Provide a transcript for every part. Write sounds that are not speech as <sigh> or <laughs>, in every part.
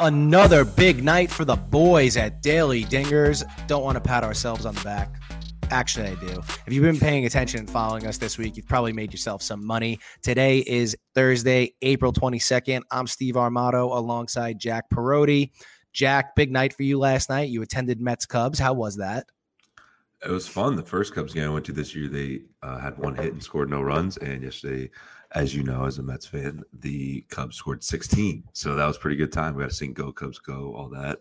Another big night for the boys at Daily Dingers. Don't want to pat ourselves on the back. Actually, I do. If you've been paying attention and following us this week, you've probably made yourself some money. Today is Thursday, April 22nd. I'm Steve Armato alongside Jack Perotti. Jack, big night for you last night. You attended Mets Cubs. How was that? It was fun. The first Cubs game I went to this year, they uh, had one hit and scored no runs. And yesterday, as you know, as a Mets fan, the Cubs scored 16. So that was pretty good time. We got to sing "Go Cubs Go," all that.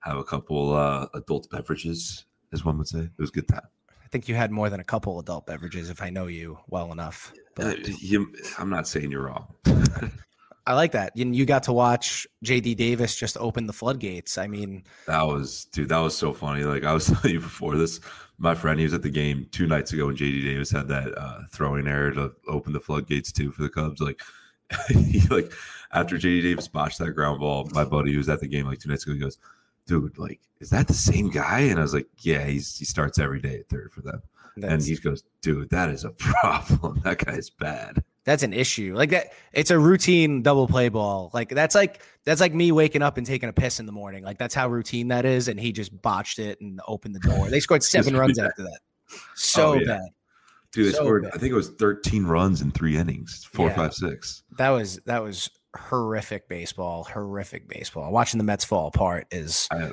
Have a couple uh, adult beverages, as one would say. It was a good time. I think you had more than a couple adult beverages, if I know you well enough. Uh, you, I'm not saying you're wrong. <laughs> I like that. You, you got to watch JD Davis just open the floodgates. I mean, that was dude. That was so funny. Like I was <laughs> telling you before this, my friend he was at the game two nights ago when JD Davis had that uh, throwing error to open the floodgates too for the Cubs. Like <laughs> he like after JD Davis botched that ground ball, my buddy who was at the game like two nights ago, he goes, "Dude, like is that the same guy?" And I was like, "Yeah, he's he starts every day at third for them." That's, and he goes, "Dude, that is a <laughs> problem. that guy's bad." That's an issue. Like that, it's a routine double play ball. Like that's like that's like me waking up and taking a piss in the morning. Like that's how routine that is. And he just botched it and opened the door. They scored <laughs> seven runs after that. So oh, yeah. bad. Dude, they so scored. Bad. I think it was 13 runs in three innings. Four, yeah. five, six. That was that was horrific baseball. Horrific baseball. Watching the Mets fall apart is. I,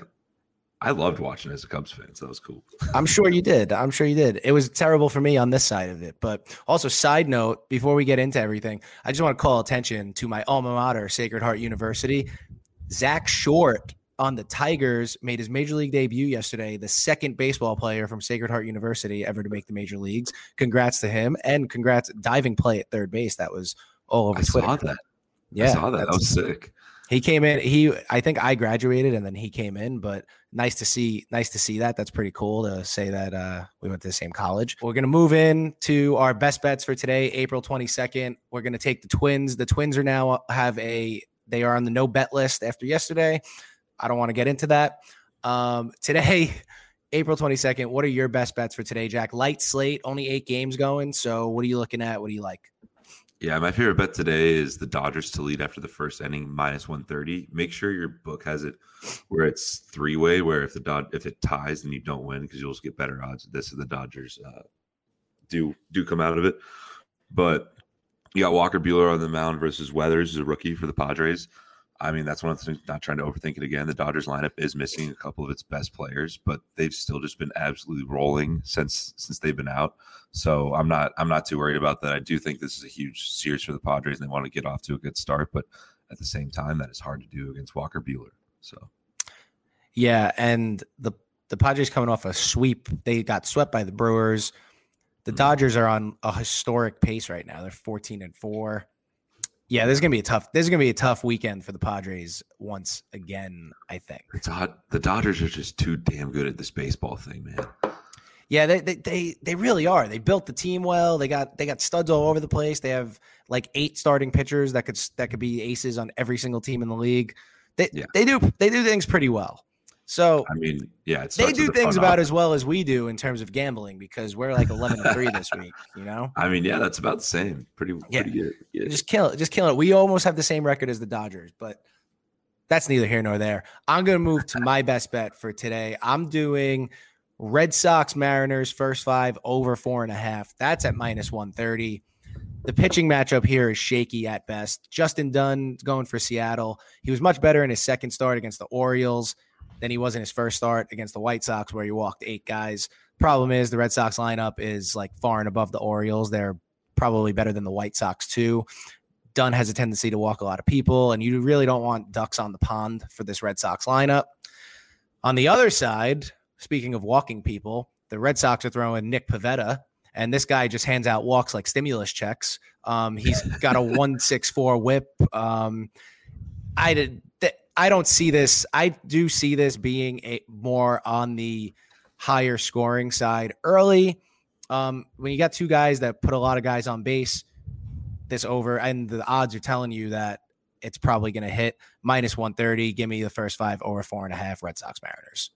I loved watching as a Cubs fan, so that was cool. <laughs> I'm sure you did. I'm sure you did. It was terrible for me on this side of it. But also, side note, before we get into everything, I just want to call attention to my alma mater, Sacred Heart University. Zach Short on the Tigers made his major league debut yesterday, the second baseball player from Sacred Heart University ever to make the major leagues. Congrats to him and congrats diving play at third base. That was all over I Twitter. Saw that. Yeah, I saw that. That was sick. He came in. He, I think I graduated and then he came in, but nice to see. Nice to see that. That's pretty cool to say that uh, we went to the same college. We're gonna move in to our best bets for today, April twenty second. We're gonna take the Twins. The Twins are now have a. They are on the no bet list after yesterday. I don't want to get into that. Um, <laughs> today, April 22nd, what are your best bets for today, Jack? Light slate, only eight games going. So, what are you looking at? What do you like? Yeah, my favorite bet today is the Dodgers to lead after the first inning, minus 130. Make sure your book has it where it's three way, where if the Dod if it ties, then you don't win because you'll just get better odds. This is the Dodgers uh, do do come out of it. But you got Walker Buehler on the mound versus Weathers, a rookie for the Padres. I mean, that's one of the things, not trying to overthink it again. The Dodgers lineup is missing a couple of its best players, but they've still just been absolutely rolling since since they've been out. So I'm not I'm not too worried about that. I do think this is a huge series for the Padres and they want to get off to a good start, but at the same time, that is hard to do against Walker Buehler. So yeah, and the the Padres coming off a sweep. They got swept by the Brewers. The mm-hmm. Dodgers are on a historic pace right now. They're 14 and 4. Yeah, this is gonna be a tough. This is gonna be a tough weekend for the Padres once again. I think it's hot. the Dodgers are just too damn good at this baseball thing, man. Yeah, they, they they they really are. They built the team well. They got they got studs all over the place. They have like eight starting pitchers that could that could be aces on every single team in the league. They yeah. they do they do things pretty well. So I mean, yeah, they do things about as well as we do in terms of gambling because we're like eleven and three this week. You know, I mean, yeah, that's about the same. Pretty, yeah. pretty good. Yeah. Just kill it, just kill it. We almost have the same record as the Dodgers, but that's neither here nor there. I'm going to move to my best bet for today. I'm doing Red Sox Mariners first five over four and a half. That's at minus one thirty. The pitching matchup here is shaky at best. Justin Dunn going for Seattle. He was much better in his second start against the Orioles than he was in his first start against the White Sox, where he walked eight guys. Problem is, the Red Sox lineup is like far and above the Orioles. They're probably better than the White Sox, too. Dunn has a tendency to walk a lot of people, and you really don't want ducks on the pond for this Red Sox lineup. On the other side, speaking of walking people, the Red Sox are throwing Nick Pivetta, and this guy just hands out walks like stimulus checks. Um, he's got a <laughs> one six four whip. Um, I did I don't see this. I do see this being a more on the higher scoring side early. Um, when you got two guys that put a lot of guys on base, this over, and the odds are telling you that it's probably going to hit minus 130. Give me the first five over four and a half Red Sox Mariners.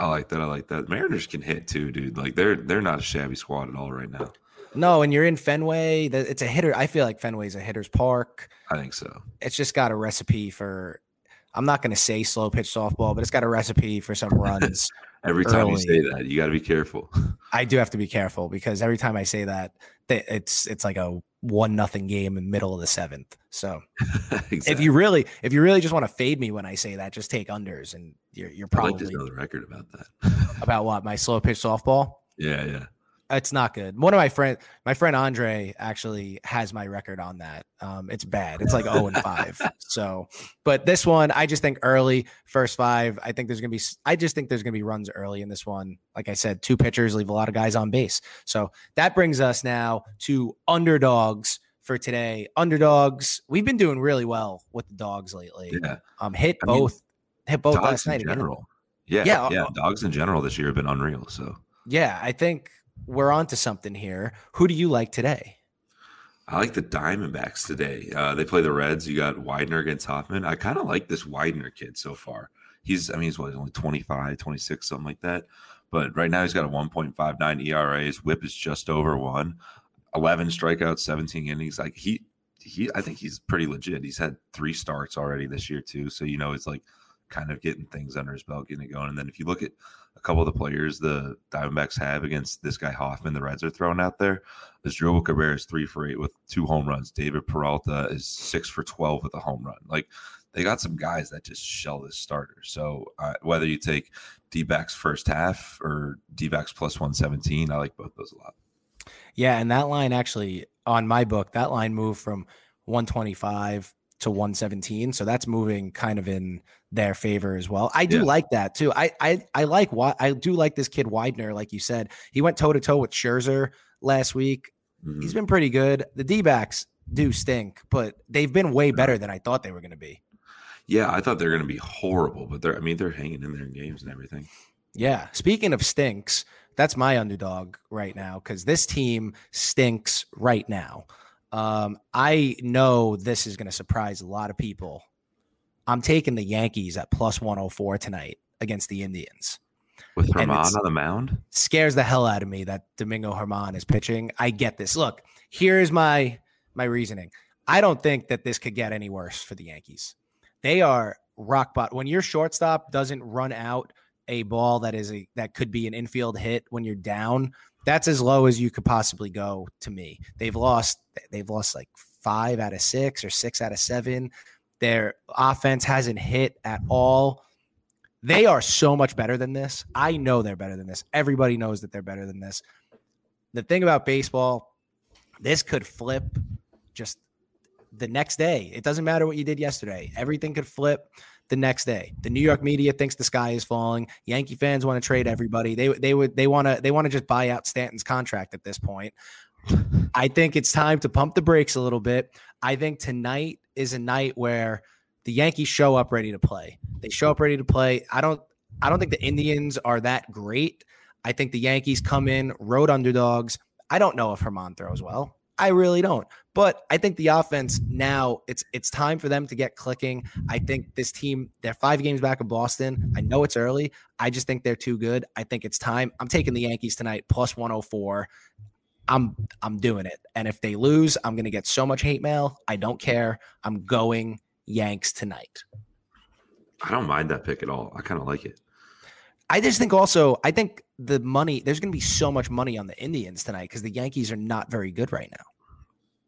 I like that. I like that. Mariners can hit too, dude. Like they're they're not a shabby squad at all right now. No, and you're in Fenway. It's a hitter. I feel like Fenway's a hitter's park. I think so. It's just got a recipe for. I'm not going to say slow pitch softball, but it's got a recipe for some runs. <laughs> every time you say that, you got to be careful. <laughs> I do have to be careful because every time I say that, it's it's like a one nothing game in the middle of the seventh. So exactly. if you really if you really just want to fade me when I say that, just take unders and you're you're probably I'd like to know the record about that. about what my slow pitch softball. <laughs> Yeah, yeah it's not good. One of my friend, my friend Andre, actually has my record on that. Um, it's bad. It's like zero oh and five. <laughs> So, but this one, I just think early first five. I think there's gonna be. I just think there's gonna be runs early in this one. Like I said, two pitchers leave a lot of guys on base. So that brings us now to underdogs for today. Underdogs. We've been doing really well with the dogs lately. Yeah. Um, hit I both. Mean, hit both last night. In general. Yeah, yeah, yeah. Dogs in general this year have been unreal. So yeah, I think we're on to something here. Who do you like today? I like the Diamondbacks today. Uh, they play the Reds. You got Widener against Hoffman. I kind of like this Widener kid so far. He's, I mean, he's what, he's only 25, 26, something like that. But right now he's got a 1.59 ERA. His whip is just over one. 11 strikeouts, 17 innings. Like he, he, I think he's pretty legit. He's had three starts already this year too. So, you know, it's like kind of getting things under his belt, getting it going. And then if you look at a couple of the players the Diamondbacks have against this guy Hoffman, the Reds are throwing out there. Asdrubal Cabrera is three for eight with two home runs. David Peralta is six for 12 with a home run. Like they got some guys that just shell this starter. So uh, whether you take D first half or D plus 117, I like both those a lot. Yeah. And that line actually on my book, that line moved from 125 to 117. So that's moving kind of in their favor as well. I do yeah. like that too. I I I like what I do like this kid Widener, like you said. He went toe to toe with Scherzer last week. Mm-hmm. He's been pretty good. The D backs do stink, but they've been way better than I thought they were going to be. Yeah, I thought they were going to be horrible, but they're I mean they're hanging in there in games and everything. Yeah. Speaking of stinks, that's my underdog right now because this team stinks right now. Um, I know this is going to surprise a lot of people. I'm taking the Yankees at plus 104 tonight against the Indians. With Germán on the mound? Scares the hell out of me that Domingo Germán is pitching. I get this. Look, here's my my reasoning. I don't think that this could get any worse for the Yankees. They are rock bottom. When your shortstop doesn't run out a ball that is a that could be an infield hit when you're down, that's as low as you could possibly go to me. They've lost they've lost like 5 out of 6 or 6 out of 7. Their offense hasn't hit at all. They are so much better than this. I know they're better than this. Everybody knows that they're better than this. The thing about baseball, this could flip just the next day. It doesn't matter what you did yesterday. Everything could flip the next day. The New York media thinks the sky is falling. Yankee fans want to trade everybody. They they would they want to they want to just buy out Stanton's contract at this point. I think it's time to pump the brakes a little bit. I think tonight is a night where the Yankees show up ready to play. They show up ready to play. I don't I don't think the Indians are that great. I think the Yankees come in road underdogs. I don't know if Germán throws well. I really don't. But I think the offense now it's it's time for them to get clicking. I think this team they're 5 games back of Boston. I know it's early. I just think they're too good. I think it's time. I'm taking the Yankees tonight plus 104. I'm I'm doing it. And if they lose, I'm going to get so much hate mail. I don't care. I'm going Yanks tonight. I don't mind that pick at all. I kind of like it. I just think also, I think the money, there's going to be so much money on the Indians tonight because the Yankees are not very good right now.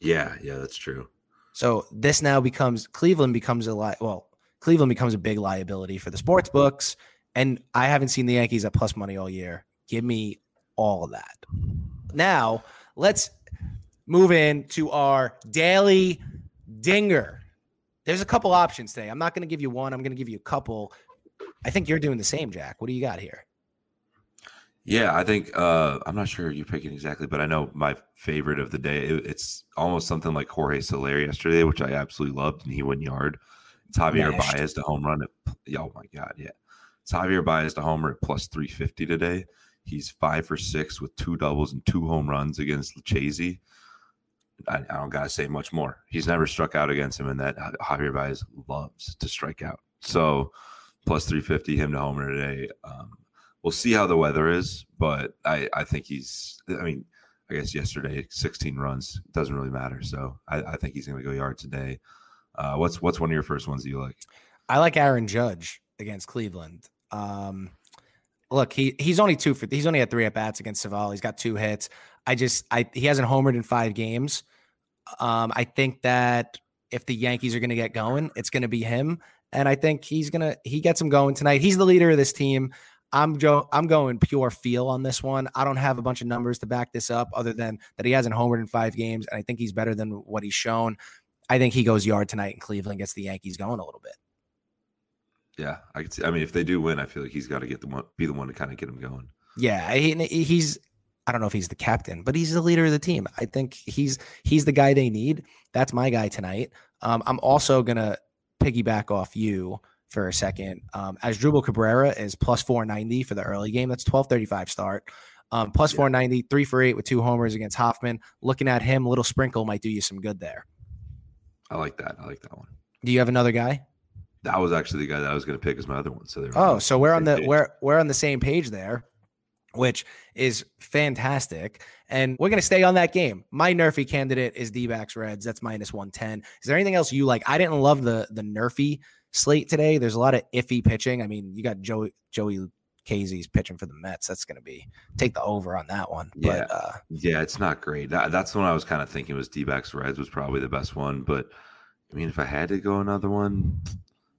Yeah, yeah, that's true. So this now becomes Cleveland becomes a lot. Well, Cleveland becomes a big liability for the sports books. And I haven't seen the Yankees at plus money all year. Give me all of that. Now, let's move in to our daily dinger. There's a couple options today. I'm not going to give you one, I'm going to give you a couple. I think you're doing the same, Jack. What do you got here? Yeah, I think uh, I'm not sure you're picking exactly, but I know my favorite of the day. It, it's almost something like Jorge Soler yesterday, which I absolutely loved, and he went yard. It's Javier Mashed. Baez to home run. At, oh my god, yeah, it's Javier Baez to homer at plus 350 today. He's five for six with two doubles and two home runs against Lucchesi. I, I, don't gotta say much more. He's never struck out against him, and that Javier Baez loves to strike out. So plus three fifty him to homer today. Um, we'll see how the weather is, but I I think he's. I mean, I guess yesterday, 16 runs. Doesn't really matter. So I, I think he's going to go yard today. Uh, what's what's one of your first ones that you like? I like Aaron Judge against Cleveland. Um, look, he he's only two for he's only had three at bats against Civale. He's got two hits. I just I he hasn't homered in five games. Um, I think that if the Yankees are going to get going, it's going to be him, and I think he's gonna he gets him going tonight. He's the leader of this team. I'm Joe. I'm going pure feel on this one. I don't have a bunch of numbers to back this up, other than that he hasn't homered in five games, and I think he's better than what he's shown. I think he goes yard tonight in Cleveland, gets the Yankees going a little bit. Yeah, I could see. I mean, if they do win, I feel like he's got to get the one, be the one to kind of get him going. Yeah, he, he's. I don't know if he's the captain, but he's the leader of the team. I think he's he's the guy they need. That's my guy tonight. Um, I'm also gonna piggyback off you for a second. Um, Asdrubal Cabrera is plus 490 for the early game. That's 1235 start. Um, plus yeah. 490, three for eight with two homers against Hoffman. Looking at him, little sprinkle might do you some good there. I like that. I like that one. Do you have another guy? That was actually the guy that I was going to pick as my other one. So there. oh, so we're on the page. we're we're on the same page there, which is fantastic. And we're going to stay on that game. My NRFI candidate is D-backs Reds. That's minus one ten. Is there anything else you like? I didn't love the the NRFI slate today. There's a lot of iffy pitching. I mean, you got Joey Joey Lucchesi's pitching for the Mets. That's going to be take the over on that one. Yeah, but, uh, yeah, it's not great. That, that's the one I was kind of thinking was D-backs Reds was probably the best one. But I mean, if I had to go another one,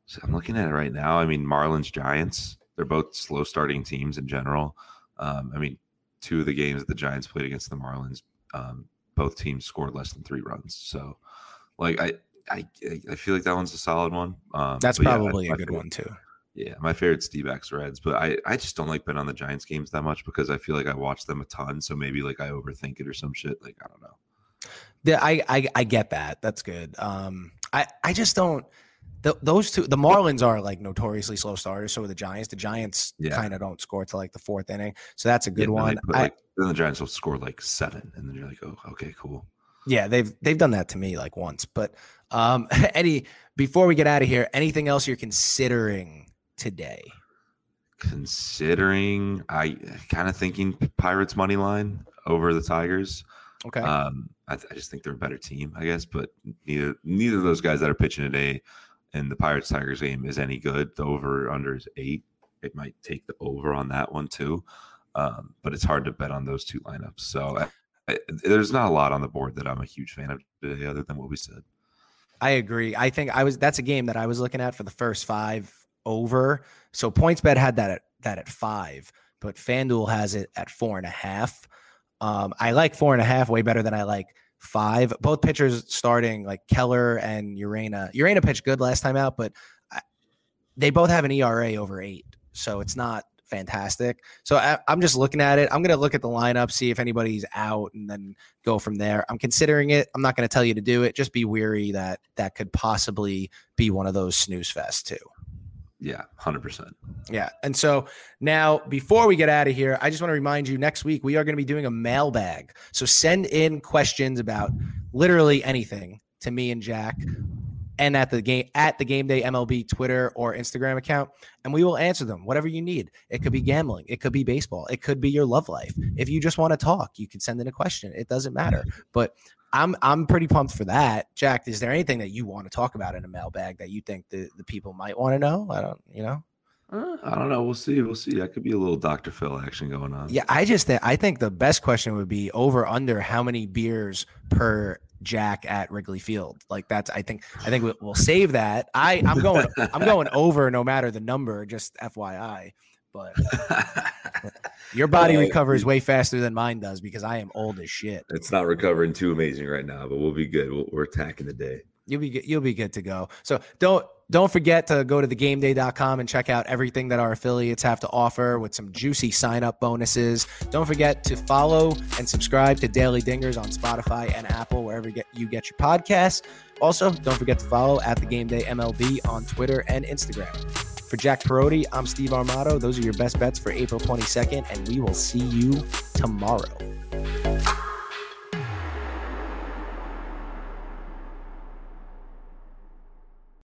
so I'm looking at it right now. I mean, Marlins Giants. They're both slow starting teams in general. Um, I mean, two of the games that the Giants played against the Marlins, um, both teams scored less than three runs. So, like, I I I feel like that one's a solid one. Um, That's probably yeah, a good favorite, one too. Yeah, my favorite's D-backs Reds, but I I just don't like betting on the Giants games that much because I feel like I watch them a ton. So maybe like I overthink it or some shit. Like I don't know. Yeah, I I, I get that. That's good. Um, I I just don't the, those two, the Marlins are like notoriously slow starters. So are the Giants. The Giants yeah. kind of don't score to like the fourth inning. So that's a good yeah, one. Put, like, then the Giants will score like seven, and then you're like, oh, okay, cool. Yeah, they've they've done that to me like once. But um, <laughs> Eddie, before we get out of here, anything else you're considering today? Considering, I kind of thinking Pirates money line over the Tigers. Okay. Um, I, I, just think they're a better team, I guess. But neither neither of those guys that are pitching today and the Pirates Tigers game is any good, the over under is eight. It might take the over on that one too, um, but it's hard to bet on those two lineups. So I, I, there's not a lot on the board that I'm a huge fan of today, other than what we said. I agree. I think I was that's a game that I was looking at for the first five over. So PointsBet had that at that at five, but FanDuel has it at four and a half. Um, I like four and a half way better than I like five. Both pitchers starting like Keller and Urena. Urena pitched good last time out, but I, they both have an ERA over eight, so it's not fantastic. So I, am just looking at it. I'm going to look at the lineup, see if anybody's out, and then go from there. I'm considering it. I'm not going to tell you to do it. Just be weary that that could possibly be one of those snooze fests too. Yeah, 100%. Yeah. And so now, before we get out of here, I just want to remind you next week we are going to be doing a mailbag. So send in questions about literally anything to me and Jack and at the game at the game day MLB Twitter or Instagram account and we will answer them whatever you need. It could be gambling, it could be baseball, it could be your love life. If you just want to talk, you can send in a question. It doesn't matter. But I'm I'm pretty pumped for that. Jack, is there anything that you want to talk about in a mailbag that you think the, the people might want to know? I don't, you know. Uh, I don't know. We'll see. We'll see. That could be a little Dr. Phil action going on. Yeah, I just think I think the best question would be over under how many beers per Jack at Wrigley Field. Like that's I think I think we'll, we'll save that. I I'm going I'm going over no matter the number. Just FYI but your <laughs> body recovers way faster than mine does because I am old as shit. It's not recovering too amazing right now, but we'll be good. we we are attacking the day. You'll be good. You'll be good to go. So don't don't forget to go to thegameday.com and check out everything that our affiliates have to offer with some juicy sign up bonuses. Don't forget to follow and subscribe to Daily Dingers on Spotify and Apple, wherever you get, you get your podcasts. Also, don't forget to follow at the Game Day MLB on Twitter and Instagram. For Jack Perotti, I'm Steve Armato. Those are your best bets for April 22nd, and we will see you tomorrow.